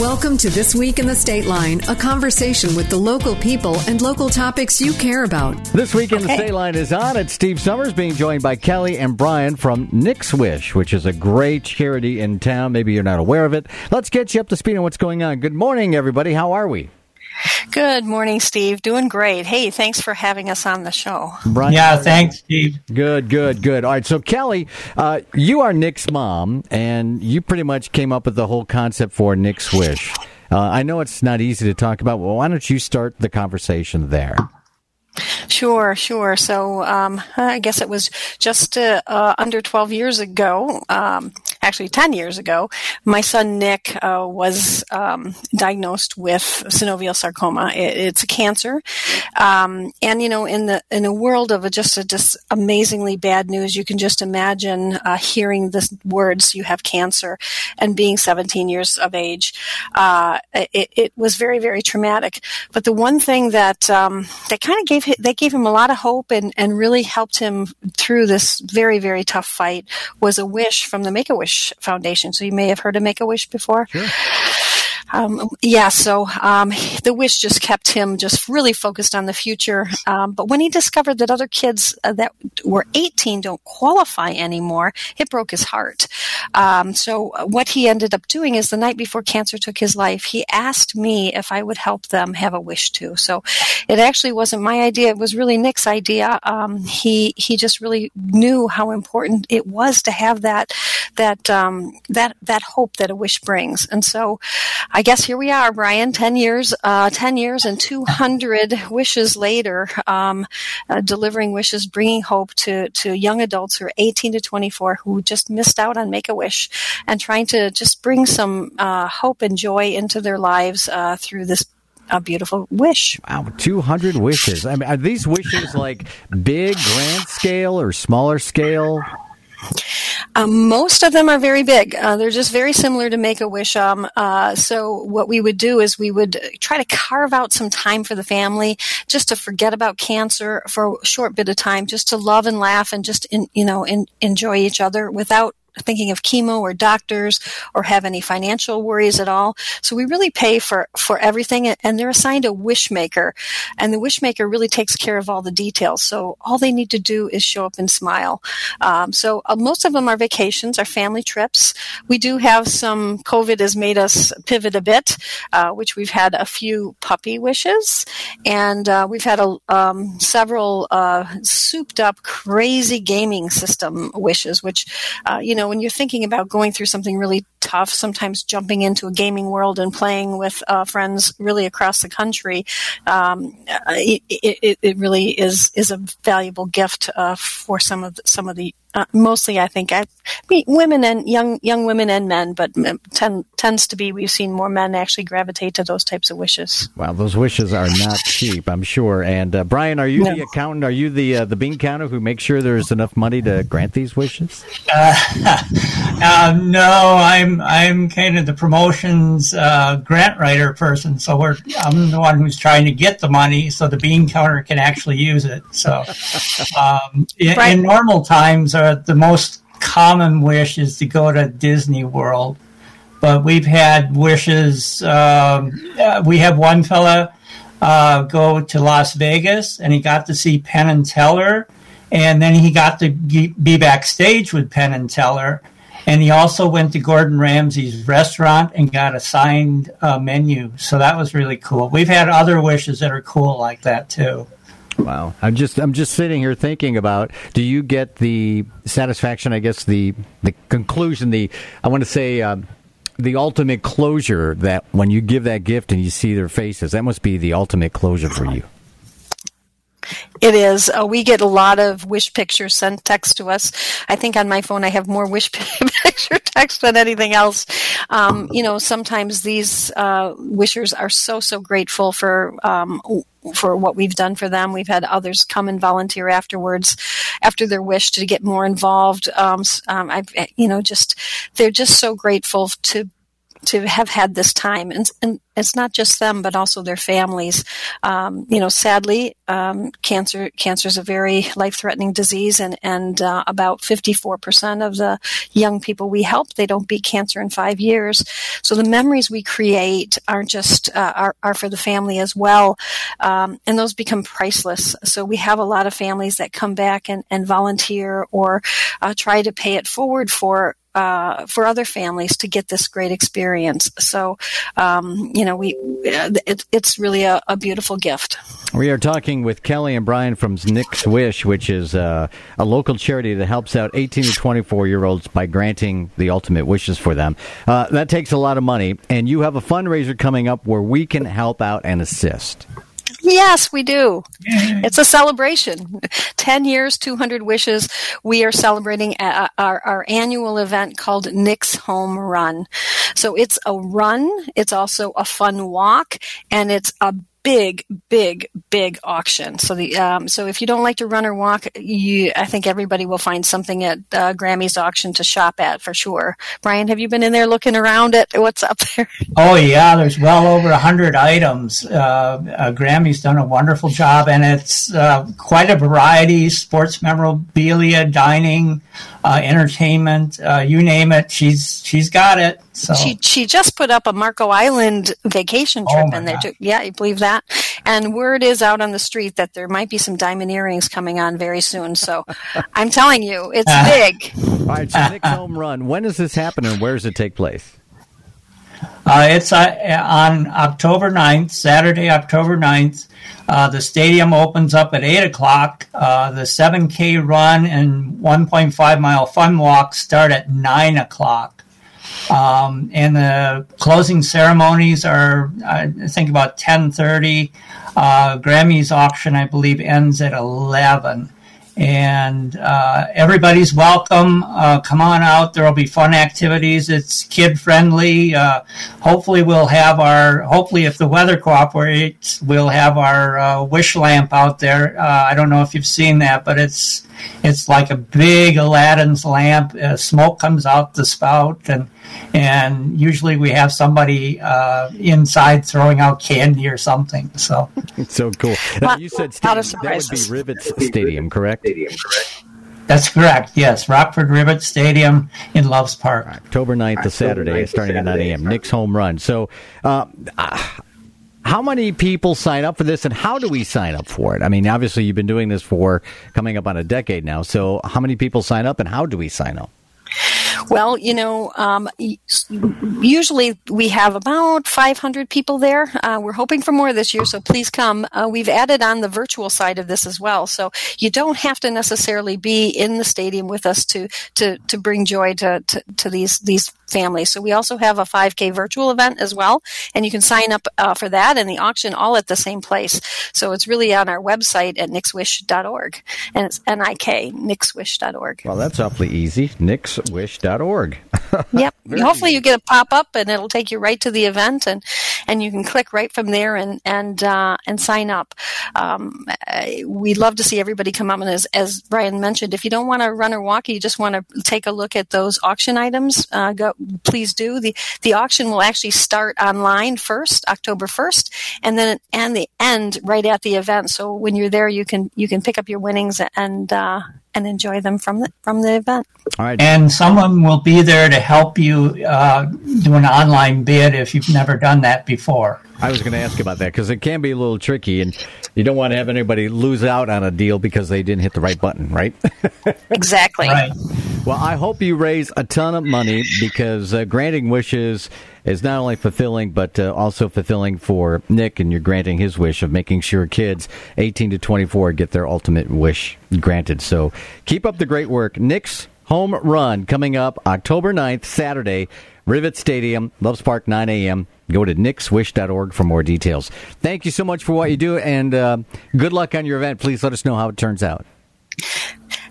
Welcome to This Week in the Stateline, a conversation with the local people and local topics you care about. This Week in the Stateline is on. It's Steve Summers being joined by Kelly and Brian from Nik's Wish, which is a great charity in town. Maybe you're not aware of it. Let's get you up to speed on what's going on. Good morning, everybody. How are we? Good morning, Steve. Doing great. Hey, thanks for having us on the show. Brian, Yeah, thanks, Steve. Good, good, good. All right, so Kelly, uh, you are Nik's mom, and you pretty much came up with the whole concept for Nik's Wish. Uh, I know it's not easy to talk about. Well, why don't you start the conversation there? Sure, sure. So um, I guess it was just uh, uh, under 12 years ago, um, actually 10 years ago, my son Nik uh, was um, diagnosed with synovial sarcoma. It, it's a cancer, um, and you know, in the in a world of a, just a just amazingly bad news, you can just imagine uh, hearing the words "you have cancer" and being 17 years of age. Uh, it, it, was very very traumatic. But the one thing that um, that kind of gave they gave him a lot of hope and, and really helped him through this very, very tough fight was a wish from the Make a Wish Foundation. So you may have heard of Make a Wish before. Sure. Um, yeah, so um, the wish just kept him just really focused on the future. Um, but when he discovered that other kids uh, that were 18 don't qualify anymore, it broke his heart. Um, so uh, what he ended up doing is the night before cancer took his life, he asked me if I would help them have a wish too. So it actually wasn't my idea; it was really Nik's idea. Um, he he just really knew how important it was to have that that um, that that hope that a wish brings, and so. I guess here we are, Brian. Ten years, uh, ten years, and two hundred wishes later, um, uh, delivering wishes, bringing hope to to young adults who are eighteen to twenty four who just missed out on Make a Wish, and trying to just bring some uh, hope and joy into their lives uh, through this a beautiful wish. Wow, 200 wishes. I mean, are these wishes like big, grand scale or smaller scale? Um, most of them are very big. Uh, they're just very similar to Make a Wish. Um, uh, so what we would do is we would try to carve out some time for the family, just to forget about cancer for a short bit of time, just to love and laugh and just in, you know in, enjoy each other without thinking of chemo or doctors or have any financial worries at all. So we really pay for, for everything and they're assigned a wish maker and the wish maker really takes care of all the details. So all they need to do is show up and smile. Um, so uh, most of them are vacations, are family trips. We do have some COVID has made us pivot a bit, uh, which we've had a few puppy wishes and uh, we've had a, um, several uh, souped up crazy gaming system wishes, which, uh, you know, know, when you're thinking about going through something really tough, sometimes jumping into a gaming world and playing with uh, friends really across the country, um, it, it, it, really is is a valuable gift uh, for some of the, some of the uh, mostly I think I mean women and young young women and men, but ten, tends to be we've seen more men actually gravitate to those types of wishes. Wow, those wishes are not cheap, I'm sure. And uh, Brian, are you no. the accountant? Are you the uh, the bean counter who makes sure there's enough money to grant these wishes? Uh, no, I'm I'm kind of the promotions uh, grant writer person. So we're I'm the one who's trying to get the money so the bean counter can actually use it. So um, in, in normal times uh, the most common wish is to go to Disney World, but we've had wishes. Um, we have one fella uh, go to Las Vegas, and he got to see Penn and Teller, and then he got to be backstage with Penn and Teller. And he also went to Gordon Ramsay's restaurant and got a signed uh, menu. So that was really cool. We've had other wishes that are cool like that too. Wow. I'm just I'm just sitting here thinking about do you get the satisfaction I guess the the conclusion the I want to say um, the ultimate closure that when you give that gift and you see their faces that must be the ultimate closure for you. It is. Uh, we get a lot of wish pictures sent text to us. I think on my phone I have more wish picture text than anything else. Um, you know, sometimes these uh, wishers are so so grateful for um, for what we've done for them. We've had others come and volunteer afterwards, after their wish to get more involved. Um, um, I've, you know, just they're just so grateful to to have had this time, and, and it's not just them, but also their families. Um, you know, sadly, um, cancer cancer is a very life threatening disease, and and uh, about fifty four percent of the young people we help they don't beat cancer in five years. So the memories we create aren't just uh, are are for the family as well, um, and those become priceless. So we have a lot of families that come back and, and volunteer or uh, try to pay it forward for uh, for other families to get this great experience. So, um, you know, we it, it's really a, a, beautiful gift. We are talking with Kelly and Brian from Nik's Wish, which is uh, a local charity that helps out 18 to 24 year olds by granting the ultimate wishes for them. Uh, that takes a lot of money, and you have a fundraiser coming up where we can help out and assist. Yes, we do. It's a celebration. 10 years, 200 wishes. We are celebrating our, our, annual event called Nik's Home Run. So it's a run. It's also a fun walk and it's a big, big, big auction. So the um, so if you don't like to run or walk, you I think everybody will find something at uh, Grammy's auction to shop at for sure. Brian, have you been in there looking around at what's up there? Oh yeah, there's well over a hundred items. Uh, uh, Grammy's done a wonderful job, and it's uh, quite a variety: sports memorabilia, dining, uh, entertainment, uh, you name it. She's she's got it. So she she just put up a Marco Island vacation oh, trip oh in there too. Yeah, you believe that? And word is out on the street that there might be some diamond earrings coming on very soon. So I'm telling you, it's big. All right, so Nik's home run. When does this happen, and where does it take place? Uh, it's uh, on October 9th, Saturday, October 9th. Uh, the stadium opens up at 8 o'clock. Uh, the 7K run and 1.5 mile fun walk start at 9 o'clock. Um, and the closing ceremonies are, I think, about 10.30. Uh, Grammy's auction, I believe, ends at 11 and uh, everybody's welcome. Uh, come on out. There will be fun activities. It's kid friendly. Uh, hopefully, we'll have our. Hopefully, if the weather cooperates, we'll have our uh, wish lamp out there. Uh, I don't know if you've seen that, but it's it's like a big Aladdin's lamp. Uh, smoke comes out the spout, and and usually we have somebody uh, inside throwing out candy or something. So so cool. Now, you said stadium, that would be Rivets Stadium, correct? Stadium, correct? That's correct. Yes, Rockford Rivet Stadium in Loves Park. October 9th, the Saturday, starting at 9 a.m. Nik's home run. So, uh, how many people sign up for this, and how do we sign up for it? I mean, obviously, you've been doing this for coming up on a decade now. So, how many people sign up, and how do we sign up? Well, you know, um, usually we have about 500 people there. Uh, we're hoping for more this year, so please come. Uh, we've added on the virtual side of this as well, so you don't have to necessarily be in the stadium with us to to, to bring joy to, to, to these these families. So we also have a 5K virtual event as well, and you can sign up uh, for that and the auction all at the same place. So it's really on our website at nikswish.org, and it's N-I-K, nikswish.org. Well, that's awfully easy, nikswish.org. yep. Hopefully you get a pop-up and it'll take you right to the event, and, and you can click right from there and, and, uh, and sign up. Um, we'd love to see everybody come up, and as, as Brian mentioned, if you don't want to run or walk, you just want to take a look at those auction items, uh, go please do. The, the auction will actually start online first, October 1st, and then and the end right at the event. So when you're there, you can, you can pick up your winnings and, uh, and enjoy them from the from the event. All right. And someone will be there to help you uh, do an online bid if you've never done that before. I was going to ask about that because it can be a little tricky, and you don't want to have anybody lose out on a deal because they didn't hit the right button, right? exactly. Right. Well, I hope you raise a ton of money because uh, granting wishes is not only fulfilling, but uh, also fulfilling for Nik, and you're granting his wish of making sure kids 18 to 24 get their ultimate wish granted. So keep up the great work. Nik's home run coming up October 9th, Saturday, Rivet Stadium, Loves Park, 9 a.m. Go to nikswish.org for more details. Thank you so much for what you do, and uh, good luck on your event. Please let us know how it turns out.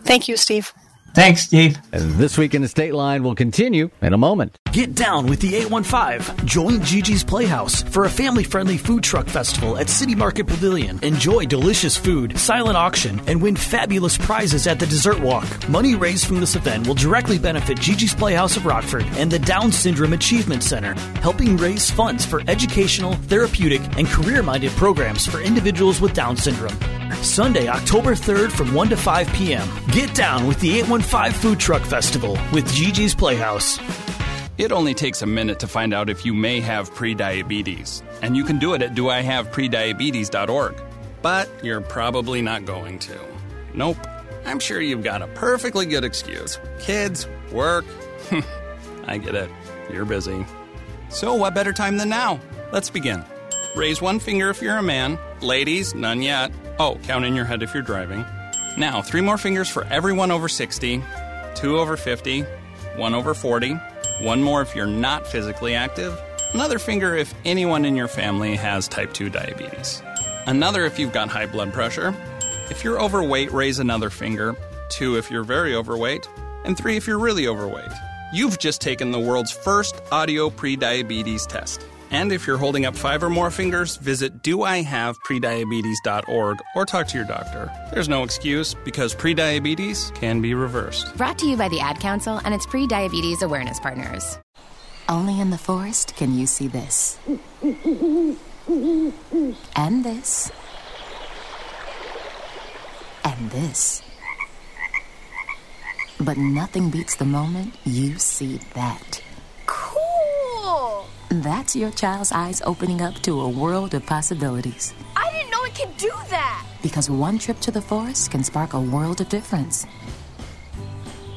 Thank you, Steve. Thanks, Steve. This week in the Stateline will continue in a moment. Get down with the 815. Join Gigi's Playhouse for a family friendly food truck festival at City Market Pavilion. Enjoy delicious food, silent auction, and win fabulous prizes at the dessert walk. Money raised from this event will directly benefit Gigi's Playhouse of Rockford and the Down Syndrome Achievement Center, helping raise funds for educational, therapeutic, and career minded programs for individuals with Down syndrome. Sunday, October 3rd from 1 to 5 p.m. Get down with the 815 Food Truck Festival with Gigi's Playhouse. It only takes a minute to find out if you may have prediabetes, and you can do it at doihaveprediabetes.org. But you're probably not going to. Nope. I'm sure you've got a perfectly good excuse. Kids, work. I get it. You're busy. So, what better time than now? Let's begin. Raise one finger if you're a man. Ladies, none yet. Oh, count in your head if you're driving. Now, three more fingers for everyone over 60, two over 50, one over 40, one more if you're not physically active, another finger if anyone in your family has type 2 diabetes, another if you've got high blood pressure. If you're overweight, raise another finger, two if you're very overweight, and three if you're really overweight. You've just taken the world's first audio prediabetes test. And if you're holding up five or more fingers, visit doihaveprediabetes.org or talk to your doctor. There's no excuse because prediabetes can be reversed. Brought to you by the Ad Council and its pre diabetes awareness partners. Only in the forest can you see this. And this. And this. But nothing beats the moment you see that. Cool! That's your child's eyes opening up to a world of possibilities. I didn't know it could do that! Because one trip to the forest can spark a world of difference.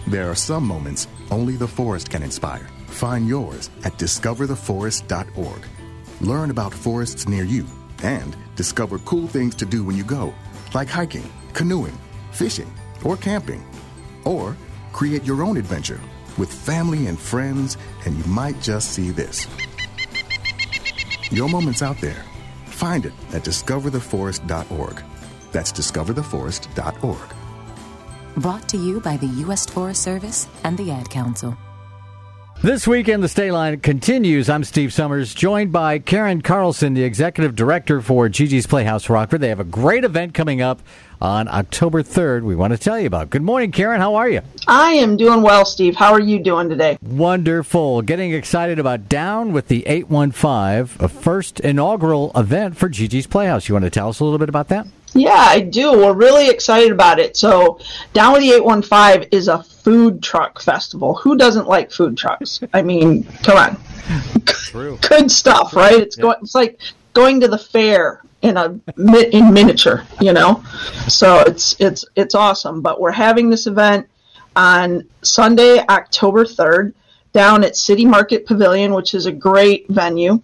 There are some moments only the forest can inspire. Find yours at discovertheforest.org. Learn about forests near you and discover cool things to do when you go, like hiking, canoeing, fishing, or camping. Or create your own adventure with family and friends, and you might just see this. Your moment's out there. Find it at discovertheforest.org. That's discovertheforest.org. Brought to you by the U.S. Forest Service and the Ad Council. This weekend, the Stateline continues. I'm Steve Summers, joined by Karen Carlson, the executive director for Gigi's Playhouse Rockford. They have a great event coming up on October 3rd. We want to tell you about. Good morning, Karen. How are you? I am doing well, Steve. How are you doing today? Wonderful. Getting excited about Down with the 815, a first inaugural event for Gigi's Playhouse. You want to tell us a little bit about that? Yeah, I do. We're really excited about it. So, Down with the 815 is a food truck festival. Who doesn't like food trucks? I mean, come on. True. Good stuff, right? It's Yeah. going it's like going to the fair in a in miniature, you know. So, it's it's it's awesome, but we're having this event on Sunday, October 3rd down at City Market Pavilion, which is a great venue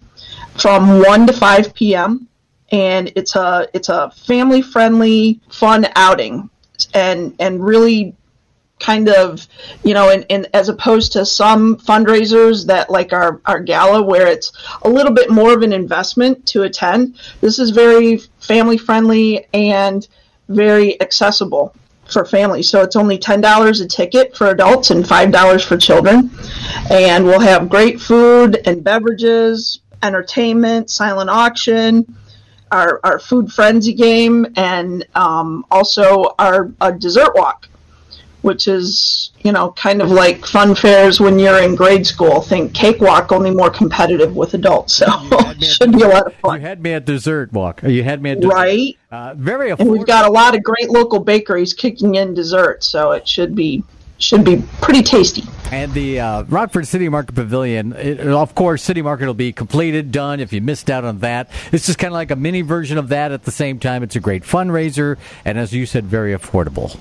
from 1 to 5 p.m and it's a it's a family friendly fun outing. And and really kind of you know and, and as opposed to some fundraisers that like our our gala where it's a little bit more of an investment to attend this is very family friendly and very accessible for families. So it's only $10 a ticket for adults and $5 for children. And we'll have great food and beverages entertainment silent auction our, our food frenzy game and um, also our, our dessert walk which is you know kind of like fun fairs when you're in grade school think cakewalk only more competitive with adults so it should be a lot of fun. You had me at dessert walk. You had me at dessert. right Uh, very affordable. and we've got a lot of great local bakeries kicking in desserts so it should be should be pretty tasty And the uh, Rockford City Market Pavilion, it, of course, City Market will be completed, done. If you missed out on that, it's just kind of like a mini version of that. At the same time, it's a great fundraiser, and as you said, very affordable.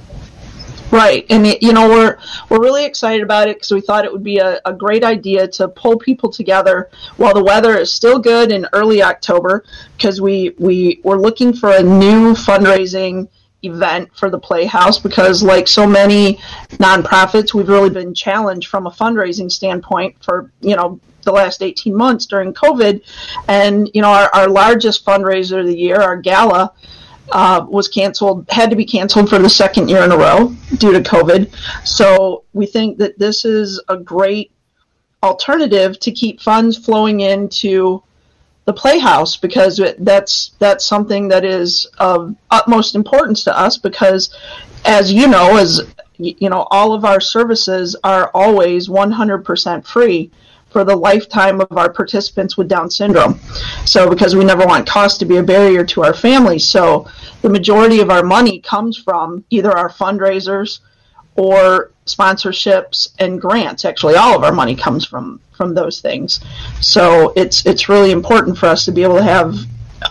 Right, and it, you know we're we're really excited about it because we thought it would be a, a great idea to pull people together while the weather is still good in early October because we we we're looking for a new fundraising event for the Playhouse because like so many nonprofits we've really been challenged from a fundraising standpoint for you know the last 18 months during COVID. And you know our, our largest fundraiser of the year our gala uh, was canceled, had to be canceled for the second year in a row due to COVID. So we think that this is a great alternative to keep funds flowing into the playhouse because that's that's something that is of utmost importance to us because as you know as you know all of our services are always 100% free for the lifetime of our participants with down syndrome so because we never want cost to be a barrier to our families so the majority of our money comes from either our fundraisers or sponsorships and grants. Actually, all of our money comes from from those things. So it's it's really important for us to be able to have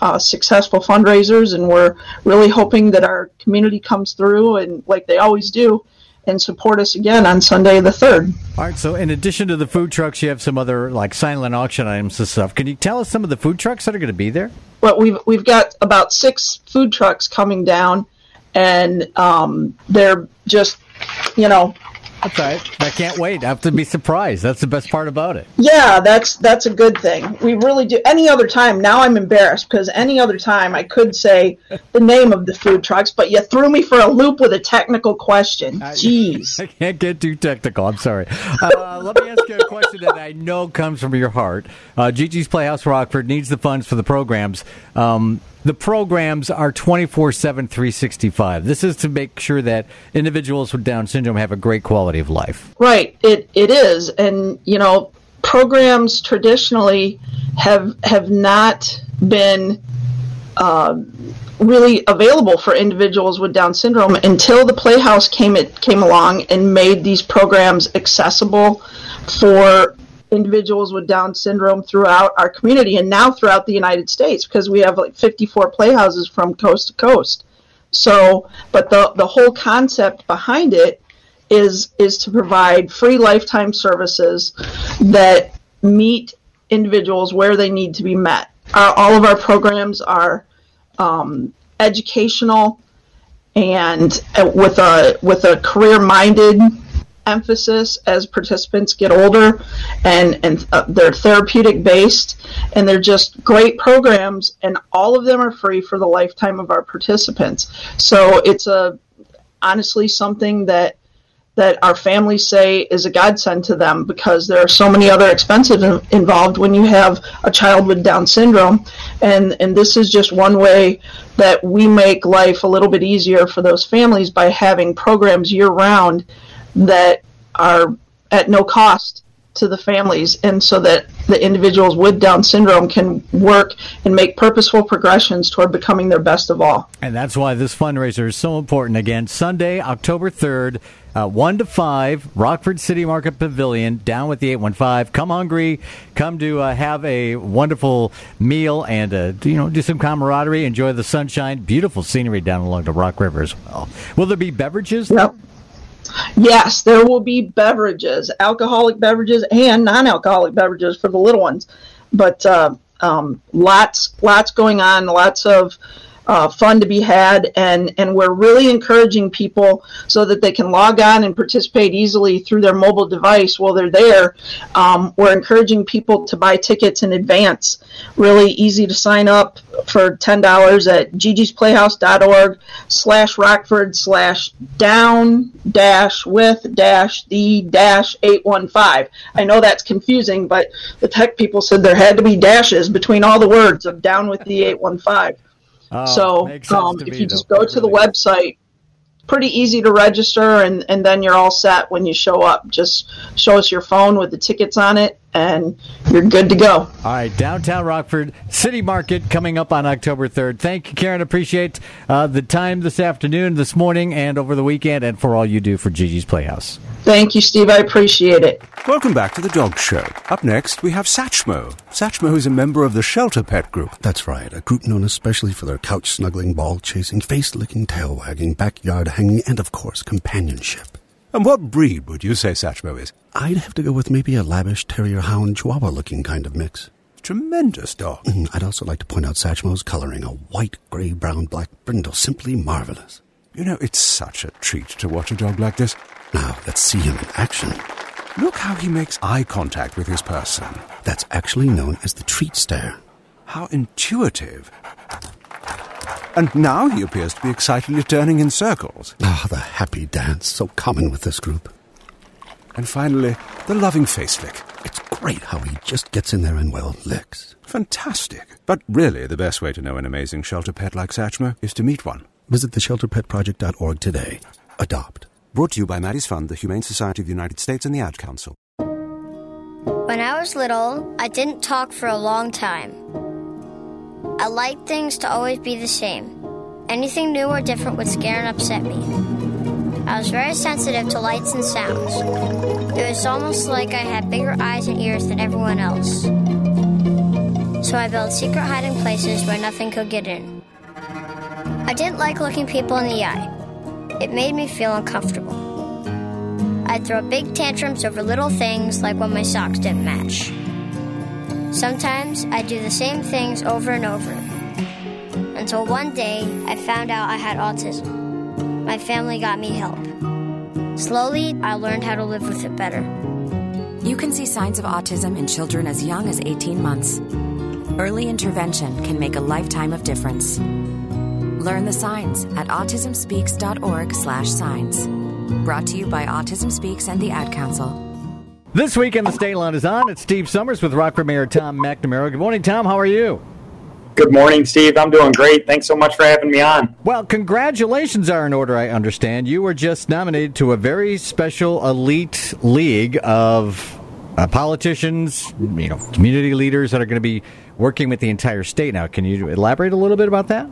uh, successful fundraisers, and we're really hoping that our community comes through and like they always do. And support us again on Sunday the third. All right. So, in addition to the food trucks, you have some other like silent auction items and stuff. Can you tell us some of the food trucks that are going to be there? Well, we've we've got about six food trucks coming down, and um, they're just you know. That's right. I can't wait. I have to be surprised. That's the best part about it. Yeah, that's that's a good thing. We really do. Any other time, now I'm embarrassed because any other time I could say the name of the food trucks, but you threw me for a loop with a technical question. Jeez. I can't get too technical. I'm sorry. Uh, let me ask you a question that I know comes from your heart. Uh, Gigi's Playhouse Rockford needs the funds for the programs. Um, the programs are 24 7 365 this is to make sure that individuals with down syndrome have a great quality of life. Right. It it is. And you know programs traditionally have have not been uh, really available for individuals with down syndrome until the playhouse came it came along and made these programs accessible for individuals with Down syndrome throughout our community and now throughout the United States because we have like 54 playhouses from coast to coast. So, but the the whole concept behind it is is to provide free lifetime services that meet individuals where they need to be met. Our, all of our programs are um, educational and uh, with a with a career minded emphasis as participants get older and, and uh, they're therapeutic based and they're just great programs and all of them are free for the lifetime of our participants. So it's a honestly something that that our families say is a godsend to them because there are so many other expenses involved when you have a child with Down syndrome, and and this is just one way that we make life a little bit easier for those families by having programs year round that are at no cost to the families and so that the individuals with Down syndrome can work and make purposeful progressions toward becoming their best of all. And that's why this fundraiser is so important. Again, Sunday, October 3rd, uh, 1 to 5, Rockford City Market Pavilion, down with the 815. Come hungry, come to uh, have a wonderful meal and, uh, you know, do some camaraderie, enjoy the sunshine, beautiful scenery down along the Rock River as well. Will there be beverages? Yep. Yes, there will be beverages, alcoholic beverages and non-alcoholic beverages for the little ones, but uh, um, lots, lots going on, lots of uh, fun to be had, and and we're really encouraging people so that they can log on and participate easily through their mobile device while they're there. Um, we're encouraging people to buy tickets in advance. Really easy to sign up for ten dollars at gigisplayhouse.org slash Rockford slash down dash with dash the dash eight one five. I know that's confusing, but the tech people said there had to be dashes between all the words of down with the eight one five. Oh, so um, if you just go to the website, pretty easy to register, and, and then you're all set when you show up. Just show us your phone with the tickets on it, and you're good to go. All right, downtown Rockford City Market coming up on October 3rd. Thank you, Karen. Appreciate uh, the time this afternoon, this morning, and over the weekend, and for all you do for Gigi's Playhouse. Thank you, Steve. I appreciate it. Welcome back to the Dog Show. Up next, we have Satchmo. Satchmo is a member of the Shelter Pet Group. That's right, a group known especially for their couch snuggling, ball chasing, face licking, tail wagging, backyard hanging, and of course, companionship. And what breed would you say Satchmo is? I'd have to go with maybe a lavish terrier hound chihuahua looking kind of mix. Tremendous dog. Mm, I'd also like to point out Satchmo's coloring, a white, gray, brown, black brindle, simply marvelous. You know, it's such a treat to watch a dog like this. Now, let's see him in action. Look how he makes eye contact with his person. That's actually known as the treat stare. How intuitive. And now he appears to be excitedly turning in circles. Ah, the happy dance, so common with this group. And finally, the loving face lick. It's great how he just gets in there and, well, licks. Fantastic. But really, the best way to know an amazing shelter pet like Satchmo is to meet one. Visit theshelterpetproject.org today. Adopt. Brought to you by Maddie's Fund, the Humane Society of the United States, and the Ad Council. When I was little, I didn't talk for a long time. I liked things to always be the same. Anything new or different would scare and upset me. I was very sensitive to lights and sounds. It was almost like I had bigger eyes and ears than everyone else. So I built secret hiding places where nothing could get in. I didn't like looking people in the eye. It made me feel uncomfortable. I'd throw big tantrums over little things like when my socks didn't match. Sometimes I'd do the same things over and over. Until one day I found out I had autism. My family got me help. Slowly, I learned how to live with it better. You can see signs of autism in children as young as 18 months. Early intervention can make a lifetime of difference. Learn the signs at autismspeaks.org/signs. Brought to you by Autism Speaks and the Ad Council. This week in the Stateline is on. It's Steve Summers with Rockford Mayor Tom McNamara. Good morning, Tom. How are you? Good morning, Steve. I'm doing great. Thanks so much for having me on. Well, congratulations are in order, I understand. You were just nominated to a very special elite league of uh, politicians, you know, community leaders that are going to be working with the entire state now. Can you elaborate a little bit about that?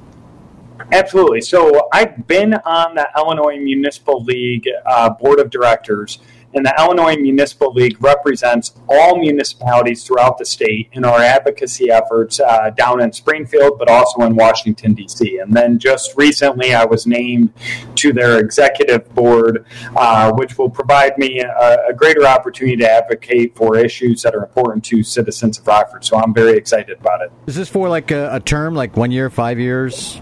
Absolutely. So I've been on the Illinois Municipal League uh, board of directors, and the Illinois Municipal League represents all municipalities throughout the state in our advocacy efforts uh, down in Springfield, but also in Washington, D.C. And then just recently, I was named to their executive board, uh, which will provide me a, a, greater opportunity to advocate for issues that are important to citizens of Rockford. So I'm very excited about it. Is this for like a, a term, like one year, five years?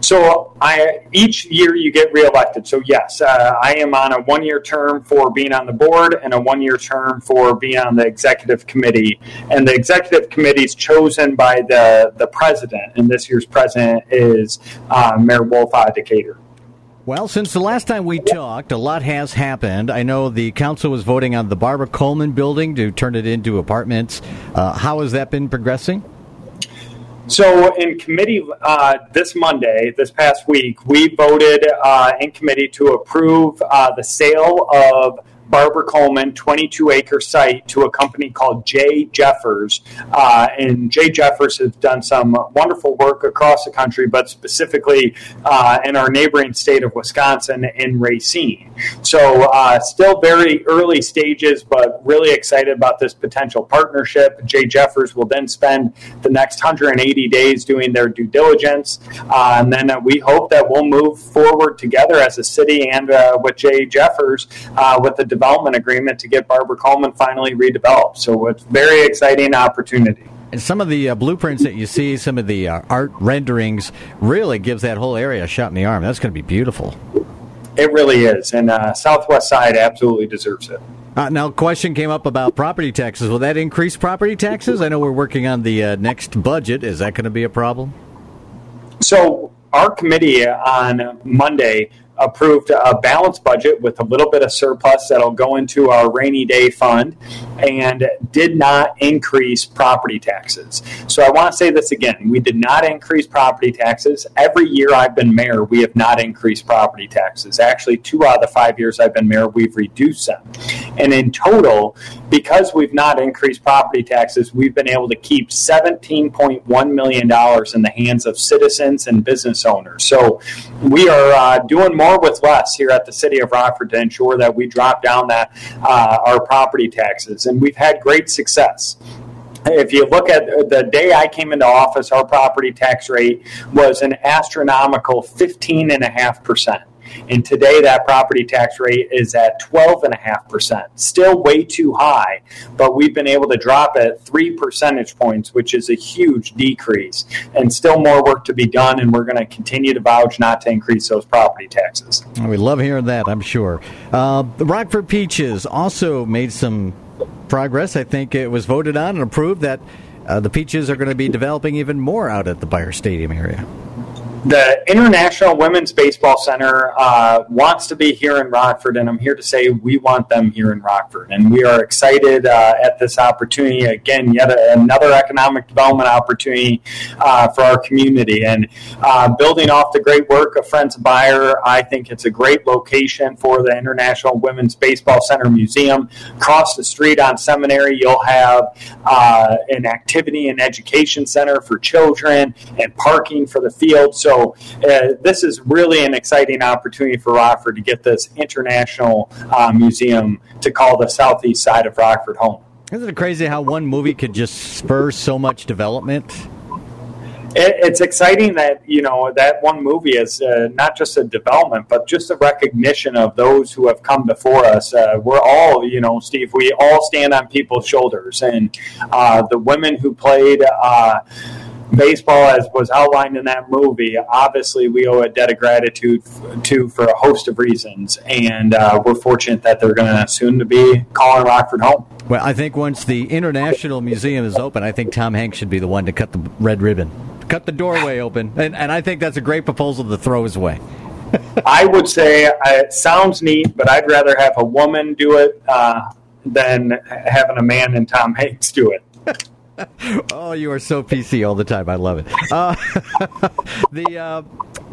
So I each year you get reelected. So yes, uh, I am on a one-year term for being on the board and a one-year term for being on the executive committee. And the executive committee is chosen by the the president, and this year's president is uh, Mayor Wolfe Decatur. Well, since the last time we talked, a lot has happened. I know the council was voting on the Barbara Coleman building to turn it into apartments. Uh, how has that been progressing? So, in committee uh, this Monday, this past week, we voted uh, in committee to approve uh, the sale of Barbara Coleman 22 acre site to a company called J. Jeffers. Uh, and J. Jeffers has done some wonderful work across the country, but specifically uh, in our neighboring state of Wisconsin in Racine. So, uh, still very early stages, but really excited about this potential partnership. J. Jeffers will then spend the next 180 days doing their due diligence. Uh, and then we hope that we'll move forward together as a city and uh, with J. Jeffers uh, with the development agreement to get Barbara Coleman finally redeveloped. So it's very exciting opportunity. And some of the uh, blueprints that you see, some of the uh, art renderings, really gives that whole area a shot in the arm. That's going to be beautiful. It really is, and uh, Southwest Side absolutely deserves it. Uh, now, question came up about property taxes. Will that increase property taxes? I know we're working on the uh, next budget. Is that going to be a problem? So, our committee on Monday approved a balanced budget with a little bit of surplus that'll go into our rainy day fund and did not increase property taxes. So I want to say this again. We did not increase property taxes. Every year I've been mayor, we have not increased property taxes. Actually, two out of the five years I've been mayor, we've reduced them. And in total, because we've not increased property taxes, we've been able to keep $17.1 million in the hands of citizens and business owners. So we are uh, doing more with less here at the city of Rockford to ensure that we drop down that uh, our property taxes, and we've had great success if you look at the day I came into office, our property tax rate was an astronomical 15.5%. And today, that property tax rate is at 12.5%. Still way too high, but we've been able to drop it three percentage points, which is a huge decrease. And still more work to be done, and we're going to continue to vouch not to increase those property taxes. We love hearing that, I'm sure. Uh, the Rockford Peaches also made some progress. I think it was voted on and approved that uh, the Peaches are going to be developing even more out at the Beyer Stadium area. The International Women's Baseball Center uh, wants to be here in Rockford, and I'm here to say we want them here in Rockford. And we are excited uh, at this opportunity. Again, yet another economic development opportunity uh, for our community. And uh, building off the great work of Friends Beyer, I think it's a great location for the International Women's Baseball Center Museum. Across the street on Seminary, you'll have uh, an activity and education center for children and parking for the field. So so uh, this is really an exciting opportunity for Rockford to get this international uh, museum to call the southeast side of Rockford home. Isn't it crazy how one movie could just spur so much development? it's exciting that you know that one movie is uh, not just a development, but just a recognition of those who have come before us. Uh, we're all, you know, Steve. We all stand on people's shoulders, and uh, the women who played uh, baseball, as was outlined in that movie, obviously we owe a debt of gratitude to for a host of reasons, and uh, we're fortunate that they're going to soon to be calling Rockford home. Well, I think once the International Museum is open, I think Tom Hanks should be the one to cut the red ribbon, cut the doorway open, and, and I think that's a great proposal to throw his way. I would say uh, it sounds neat, but I'd rather have a woman do it uh, than having a man and Tom Hanks do it. oh, you are so PC all the time. I love it. Uh, the uh,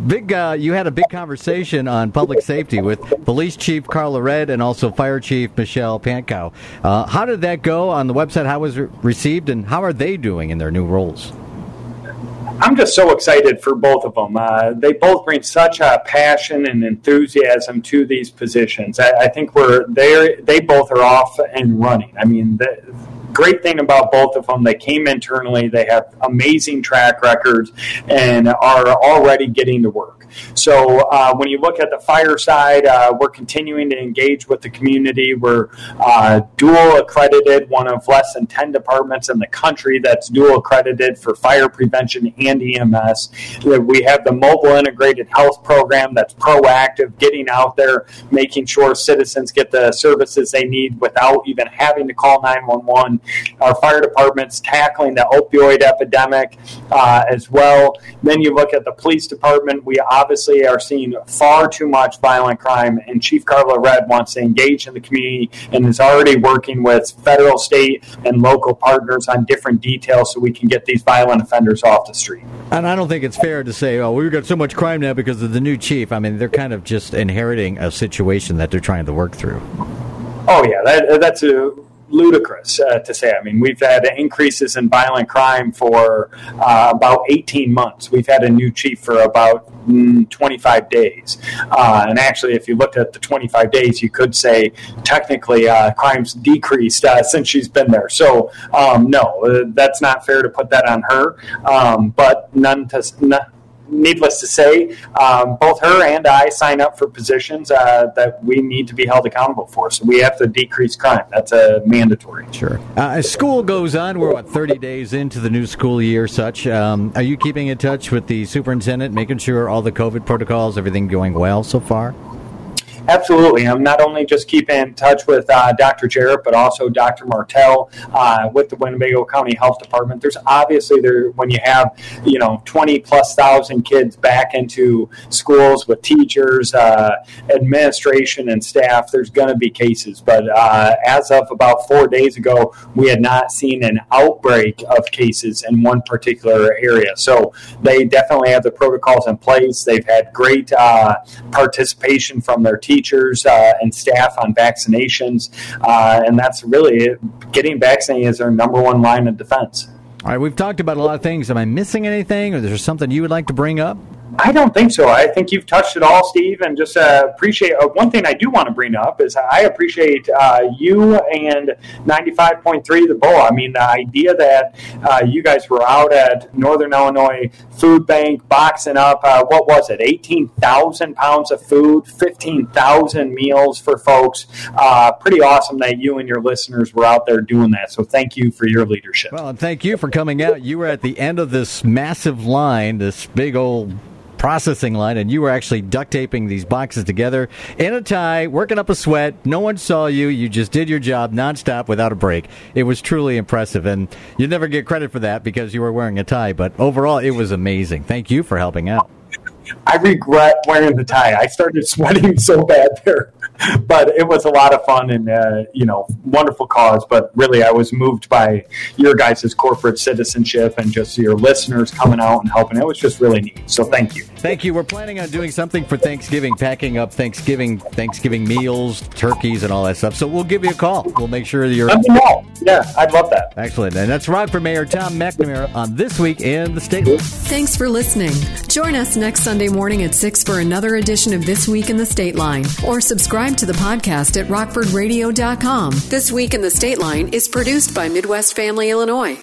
big uh, you had a big conversation on public safety with Police Chief Carla Redd and also Fire Chief Michelle Pankow. Uh, how did that go on the website? How was it received, and how are they doing in their new roles? I'm just so excited for both of them. Uh, they both bring such a passion and enthusiasm to these positions. I, I think we're they they both are off and running. I mean, the, great thing about both of them, they came internally, they have amazing track records, and are already getting to work. So uh, when you look at the fire side, uh, we're continuing to engage with the community. We're uh, dual accredited, one of less than 10 departments in the country that's dual accredited for fire prevention and EMS. We have the mobile integrated health program that's proactive, getting out there, making sure citizens get the services they need without even having to call 911. Our fire department's tackling the opioid epidemic uh, as well. Then you look at the police department, we obviously are seeing far too much violent crime, and Chief Carla Redd wants to engage in the community and is already working with federal, state, and local partners on different details so we can get these violent offenders off the street. And I don't think it's fair to say, oh, we've got so much crime now because of the new chief. I mean, they're kind of just inheriting a situation that they're trying to work through. Oh, yeah, that, that's a ludicrous uh, to say. I mean, we've had increases in violent crime for uh, about 18 months. We've had a new chief for about mm, 25 days. Uh, and actually, if you looked at the 25 days, you could say technically uh, crimes decreased uh, since she's been there. So, um, no, uh, that's not fair to put that on her. Um, but none to. None, needless to say, um, both her and I sign up for positions uh, that we need to be held accountable for. So we have to decrease crime. That's a mandatory. Sure. Uh, as school goes on, we're what thirty days into the new school year. Such, um, are you keeping in touch with the superintendent, making sure all the COVID protocols, everything going well so far? Absolutely. I'm not only just keeping in touch with uh, Dr. Jarrett, but also Dr. Martell uh, with the Winnebago County Health Department. There's obviously there when you have you know 20 plus thousand kids back into schools with teachers, uh, administration, and staff. There's going to be cases, but uh, as of about four days ago, we had not seen an outbreak of cases in one particular area. So they definitely have the protocols in place. They've had great uh, participation from their teachers teachers uh, and staff on vaccinations, uh, and that's really it. getting vaccinated is our number one line of defense. All right, we've talked about a lot of things. Am I missing anything, or is there something you would like to bring up? I don't think so. I think you've touched it all, Steve, and just uh, appreciate. Uh, one thing I do want to bring up is I appreciate uh, you and 95.3 The Bull. I mean, the idea that uh, you guys were out at Northern Illinois Food Bank boxing up, uh, what was it, 18,000 pounds of food, 15,000 meals for folks. Uh, pretty awesome that you and your listeners were out there doing that. So thank you for your leadership. Well, and thank you for coming out. You were at the end of this massive line, this big old processing line, and you were actually duct taping these boxes together in a tie, working up a sweat. No one saw you. You just did your job nonstop without a break. It was truly impressive, and you never get credit for that because you were wearing a tie. But overall, it was amazing. Thank you for helping out. I regret wearing the tie. I started sweating so bad there, but it was a lot of fun and uh, you know wonderful cause. But really, I was moved by your guys' corporate citizenship and just your listeners coming out and helping. It was just really neat. So thank you. Thank you. We're planning on doing something for Thanksgiving, packing up Thanksgiving Thanksgiving meals, turkeys, and all that stuff. So we'll give you a call. We'll make sure that you're. Let me. Yeah, I'd love that. Excellent. And that's right for Mayor Tom McNamara on this week in the state. Thanks for listening. Join us next Sunday morning at six for another edition of This Week in the Stateline, or subscribe to the podcast at rockfordradio.com. This Week in the Stateline is produced by Midwest Family Illinois.